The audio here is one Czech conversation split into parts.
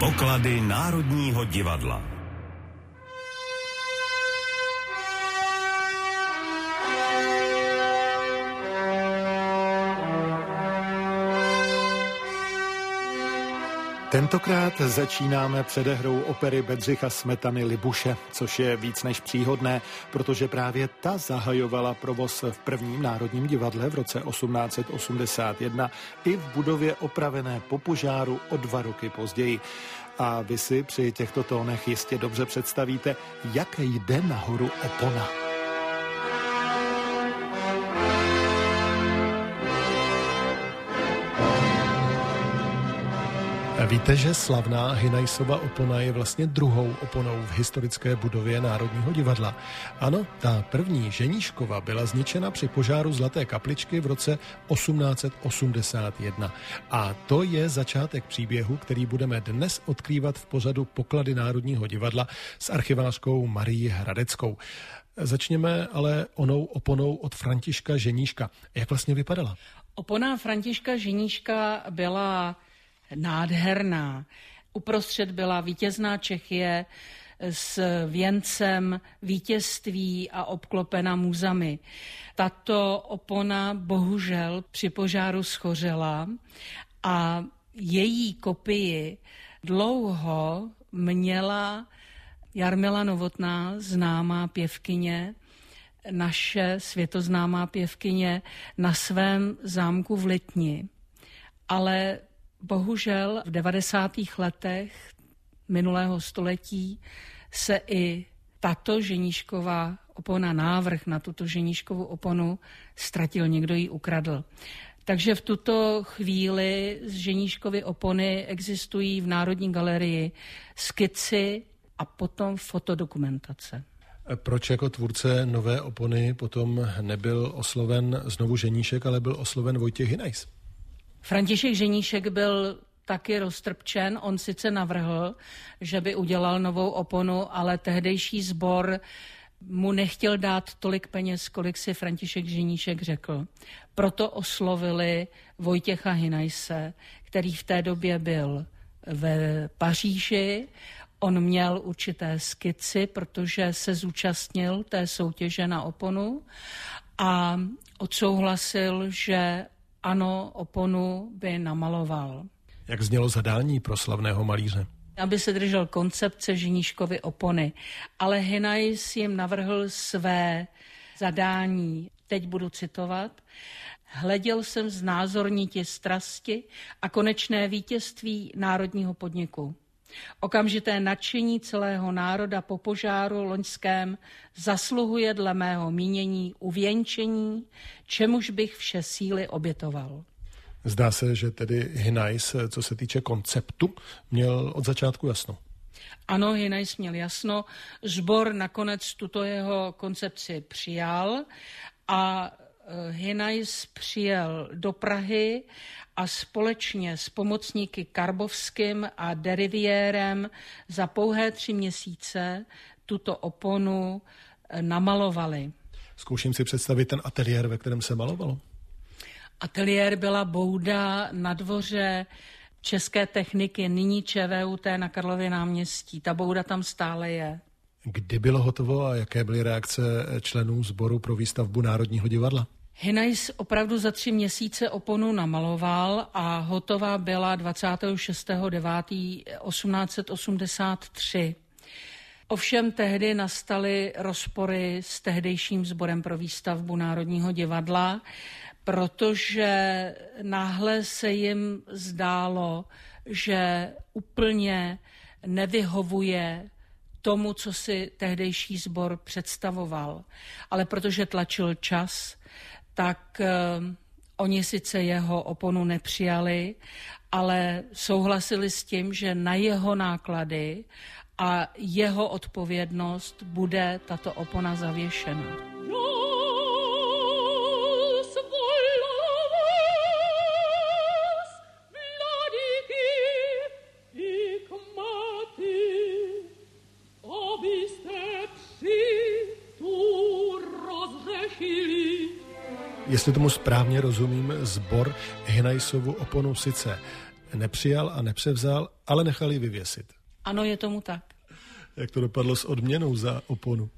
Poklady Národního divadla. Tentokrát začínáme předehrou opery Bedřicha Smetany Libuše, což je víc než příhodné, protože právě ta zahajovala provoz v prvním Národním divadle v roce 1881 i v budově opravené po požáru o dva roky později. A vy si při těchto tónech jistě dobře představíte, jak jde nahoru opona. Víte, že slavná Hinajsova opona je vlastně druhou oponou v historické budově Národního divadla. Ano, ta první Ženíškova byla zničena při požáru Zlaté kapličky v roce 1881. A to je začátek příběhu, který budeme dnes odkrývat v pořadu Poklady Národního divadla s archivářkou Marii Hradeckou. Začněme ale onou oponou od Františka Ženíška. Jak vlastně vypadala? Opona Františka Ženíška byla nádherná. Uprostřed byla vítězná Čechie s věncem vítězství a obklopena muzami. Tato opona bohužel při požáru schořela a její kopii dlouho měla Jarmila Novotná, známá pěvkyně, naše světoznámá pěvkyně, na svém zámku v Letni. Ale Bohužel v 90. letech minulého století se i tato ženíšková opona, návrh na tuto ženíškovou oponu ztratil, někdo ji ukradl. Takže v tuto chvíli z ženíškovy opony existují v Národní galerii skici a potom fotodokumentace. Proč jako tvůrce nové opony potom nebyl osloven znovu ženíšek, ale byl osloven Vojtěch Hinajs? František Ženíšek byl taky roztrpčen. On sice navrhl, že by udělal novou oponu, ale tehdejší sbor mu nechtěl dát tolik peněz, kolik si František Ženíšek řekl. Proto oslovili Vojtěcha Hinajse, který v té době byl ve Paříži. On měl určité skici, protože se zúčastnil té soutěže na oponu a odsouhlasil, že ano, oponu by namaloval. Jak znělo zadání pro slavného malíře? Aby se držel koncepce Ženíškovy opony. Ale Hinajs jim navrhl své zadání. Teď budu citovat. Hleděl jsem znázornitě strasti a konečné vítězství národního podniku. Okamžité nadšení celého národa po požáru loňském zasluhuje dle mého mínění uvěnčení, čemuž bych vše síly obětoval. Zdá se, že tedy Hinajs, co se týče konceptu, měl od začátku jasno. Ano, Hinajs měl jasno. Zbor nakonec tuto jeho koncepci přijal a Hinajs přijel do Prahy a společně s pomocníky Karbovským a Deriviérem za pouhé tři měsíce tuto oponu eh, namalovali. Zkouším si představit ten ateliér, ve kterém se malovalo. Ateliér byla bouda na dvoře české techniky, nyní ČVUT na Karlově náměstí. Ta bouda tam stále je. Kdy bylo hotovo a jaké byly reakce členů sboru pro výstavbu Národního divadla? Hinajs opravdu za tři měsíce oponu namaloval a hotová byla 26.9.1883. Ovšem tehdy nastaly rozpory s tehdejším sborem pro výstavbu Národního divadla, protože náhle se jim zdálo, že úplně nevyhovuje tomu, co si tehdejší sbor představoval. Ale protože tlačil čas, tak eh, oni sice jeho oponu nepřijali, ale souhlasili s tím, že na jeho náklady a jeho odpovědnost bude tato opona zavěšena. Jestli tomu správně rozumím, zbor Hinajsovu oponu sice nepřijal a nepřevzal, ale nechal ji vyvěsit. Ano, je tomu tak. Jak to dopadlo s odměnou za oponu?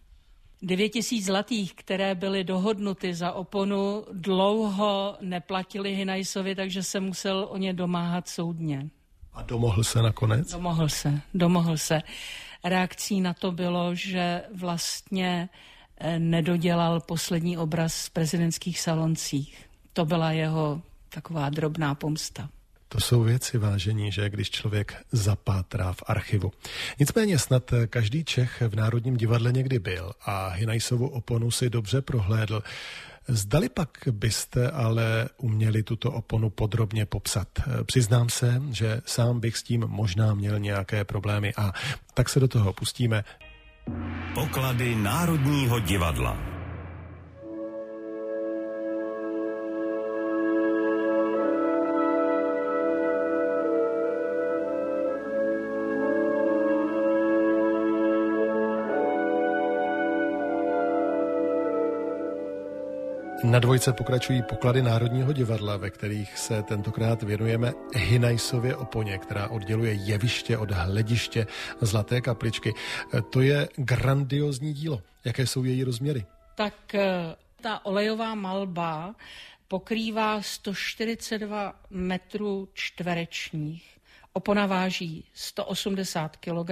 9 tisíc zlatých, které byly dohodnuty za oponu, dlouho neplatili Hinajsovi, takže se musel o ně domáhat soudně. A domohl se nakonec? Domohl se, domohl se. Reakcí na to bylo, že vlastně nedodělal poslední obraz z prezidentských saloncích. To byla jeho taková drobná pomsta. To jsou věci vážení, že když člověk zapátrá v archivu. Nicméně snad každý Čech v Národním divadle někdy byl a Hinajsovu oponu si dobře prohlédl. Zdali pak byste ale uměli tuto oponu podrobně popsat? Přiznám se, že sám bych s tím možná měl nějaké problémy a tak se do toho pustíme. Poklady Národního divadla. Na dvojce pokračují poklady Národního divadla, ve kterých se tentokrát věnujeme Hinajsově oponě, která odděluje jeviště od hlediště Zlaté kapličky. To je grandiozní dílo. Jaké jsou její rozměry? Tak eh, ta olejová malba pokrývá 142 metrů čtverečních. Opona váží 180 kg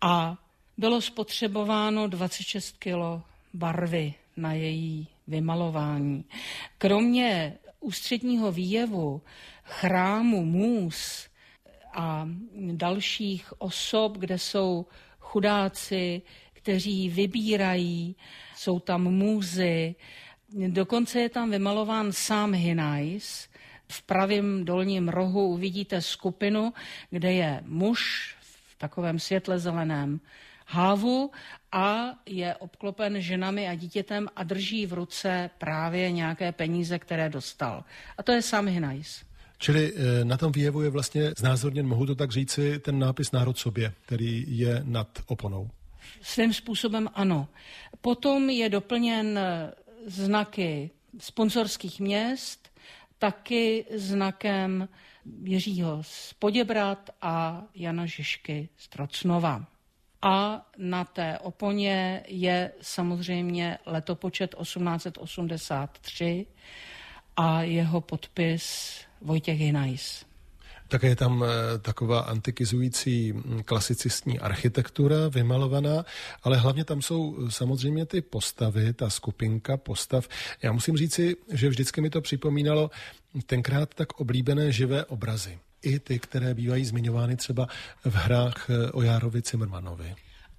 a bylo spotřebováno 26 kg barvy na její vymalování. Kromě ústředního výjevu, chrámu, můz a dalších osob, kde jsou chudáci, kteří vybírají, jsou tam můzy, dokonce je tam vymalován sám Hinajs, v pravém dolním rohu uvidíte skupinu, kde je muž v takovém světle zeleném hávu a je obklopen ženami a dítětem a drží v ruce právě nějaké peníze, které dostal. A to je Sam Hinajs. Čili eh, na tom výjevu je vlastně znázorněn, mohu to tak říci, ten nápis Národ sobě, který je nad oponou. Svým způsobem ano. Potom je doplněn eh, znaky sponzorských měst, taky znakem Jiřího z Poděbrat a Jana Žižky z Trocnova. A na té oponě je samozřejmě letopočet 1883 a jeho podpis Vojtěch Hinajs. Také je tam eh, taková antikizující hm, klasicistní architektura vymalovaná, ale hlavně tam jsou eh, samozřejmě ty postavy, ta skupinka postav. Já musím říci, že vždycky mi to připomínalo tenkrát tak oblíbené živé obrazy i ty, které bývají zmiňovány třeba v hrách eh, o Járovi Cimrmanovi.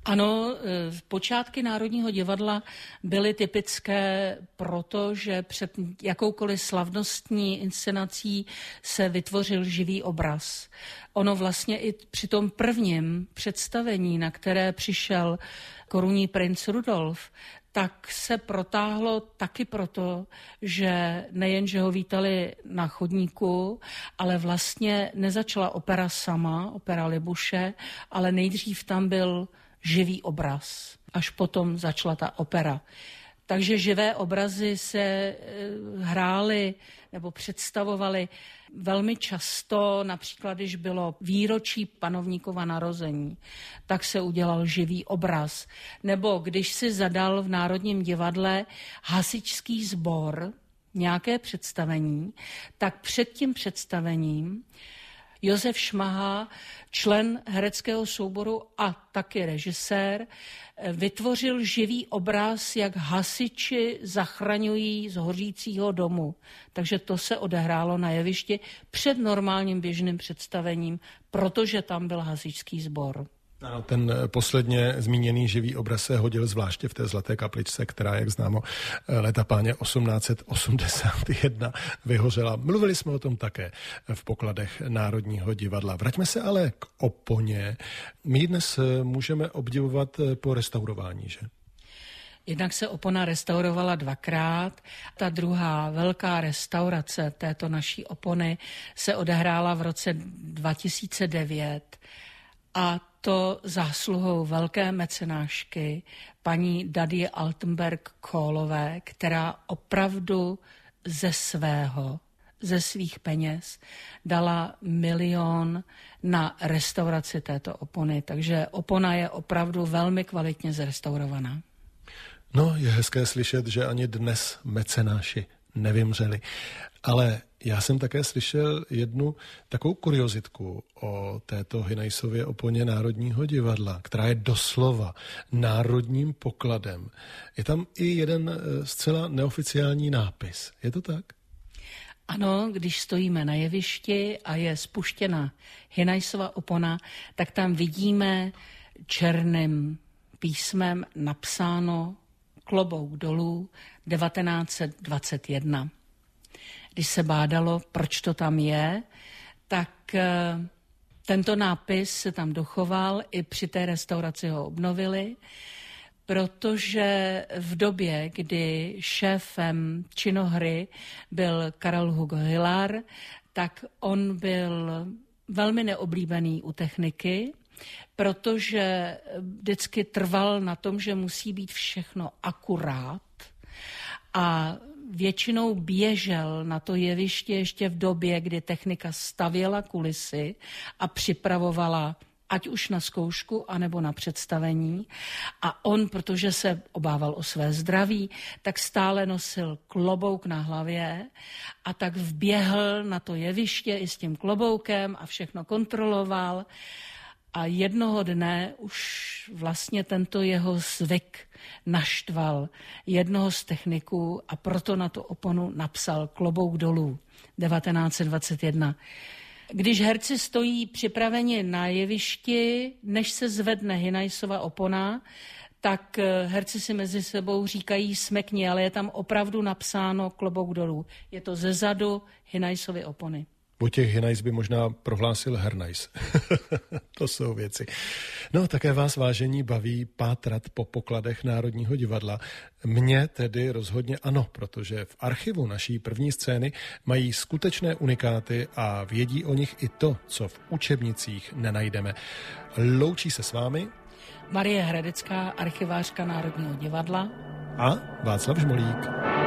Ano, eh, počátky Národního divadla byly typické proto, že před jakoukoliv slavnostní inscenací se vytvořil živý obraz. Ono vlastně i při tom prvním představení, na které přišel korunní princ Rudolf, tak se protáhlo taky proto, že nejen, že ho vítali na chodníku, ale vlastně nezačala opera sama, opera Libuše, ale nejdřív tam byl živý obraz. Až potom začala ta opera. Takže živé obrazy se eh, hrály nebo představovaly velmi často, například když bylo výročí panovníkova narození, tak se udělal živý obraz. Nebo když si zadal v Národním divadle hasičský sbor, nějaké představení, tak před tím představením Josef Šmaha, člen hereckého souboru a taky režisér, vytvořil živý obraz, jak hasiči zachraňují z hořícího domu. Takže to se odehrálo na jevišti před normálním běžným představením, protože tam byl hasičský sbor. Ano, ten eh, posledně zmíněný živý obraz se hodil zvláště v té zlaté kapličce, která, jak známo, eh, leta páně 1881 vyhořela. Mluvili jsme o tom také v pokladech Národního divadla. Vraťme se ale k oponě. My dnes eh, můžeme obdivovat po restaurování, že? Jednak se opona restaurovala dvakrát. Ta druhá velká restaurace této naší opony se odehrála v roce 2009 a to zásluhou velké mecenášky paní Dadie Altenberg Kólové, která opravdu ze svého ze svých peněz dala milion na restauraci této opony. Takže opona je opravdu velmi kvalitně zrestaurovaná. No, je hezké slyšet, že ani dnes mecenáši nevymřeli. Ale já jsem také slyšel jednu takovou kuriozitku o této Hinajsově oponě Národního divadla, která je doslova národním pokladem. Je tam i jeden eh, zcela neoficiální nápis. Je to tak? Ano, když stojíme na jevišti a je spuštěna Hinajsova opona, tak tam vidíme černým písmem napsáno klobouk dolů 1921 když se bádalo, proč to tam je, tak eh, tento nápis se tam dochoval, i při té restauraci ho obnovili, protože v době, kdy šéfem činohry byl Karel Hugo Hilar, tak on byl velmi neoblíbený u techniky, protože vždycky trval na tom, že musí být všechno akurát a většinou běžel na to jeviště ještě v době, kdy technika stavěla kulisy a připravovala ať už na zkoušku, anebo na představení. A on, protože se obával o své zdraví, tak stále nosil klobouk na hlavě a tak vběhl na to jeviště i s tím kloboukem a všechno kontroloval. A jednoho dne už vlastně tento jeho zvyk naštval jednoho z techniků a proto na tu oponu napsal Klobouk dolů 1921. Když herci stojí připraveni na jevišti, než se zvedne Hinajsova opona, tak eh, herci si mezi sebou říkají smekni, ale je tam opravdu napsáno klobouk dolů. Je to ze zadu Hinajsovy opony. Vojtěch Hinajs by možná prohlásil Hernajs. to jsou věci. No, také vás vážení baví pátrat po pokladech Národního divadla. Mně tedy rozhodně ano, protože v archivu naší první scény mají skutečné unikáty a vědí o nich i to, co v učebnicích nenajdeme. Loučí se s vámi Marie Hradecká, archivářka Národního divadla a Václav Žmolík.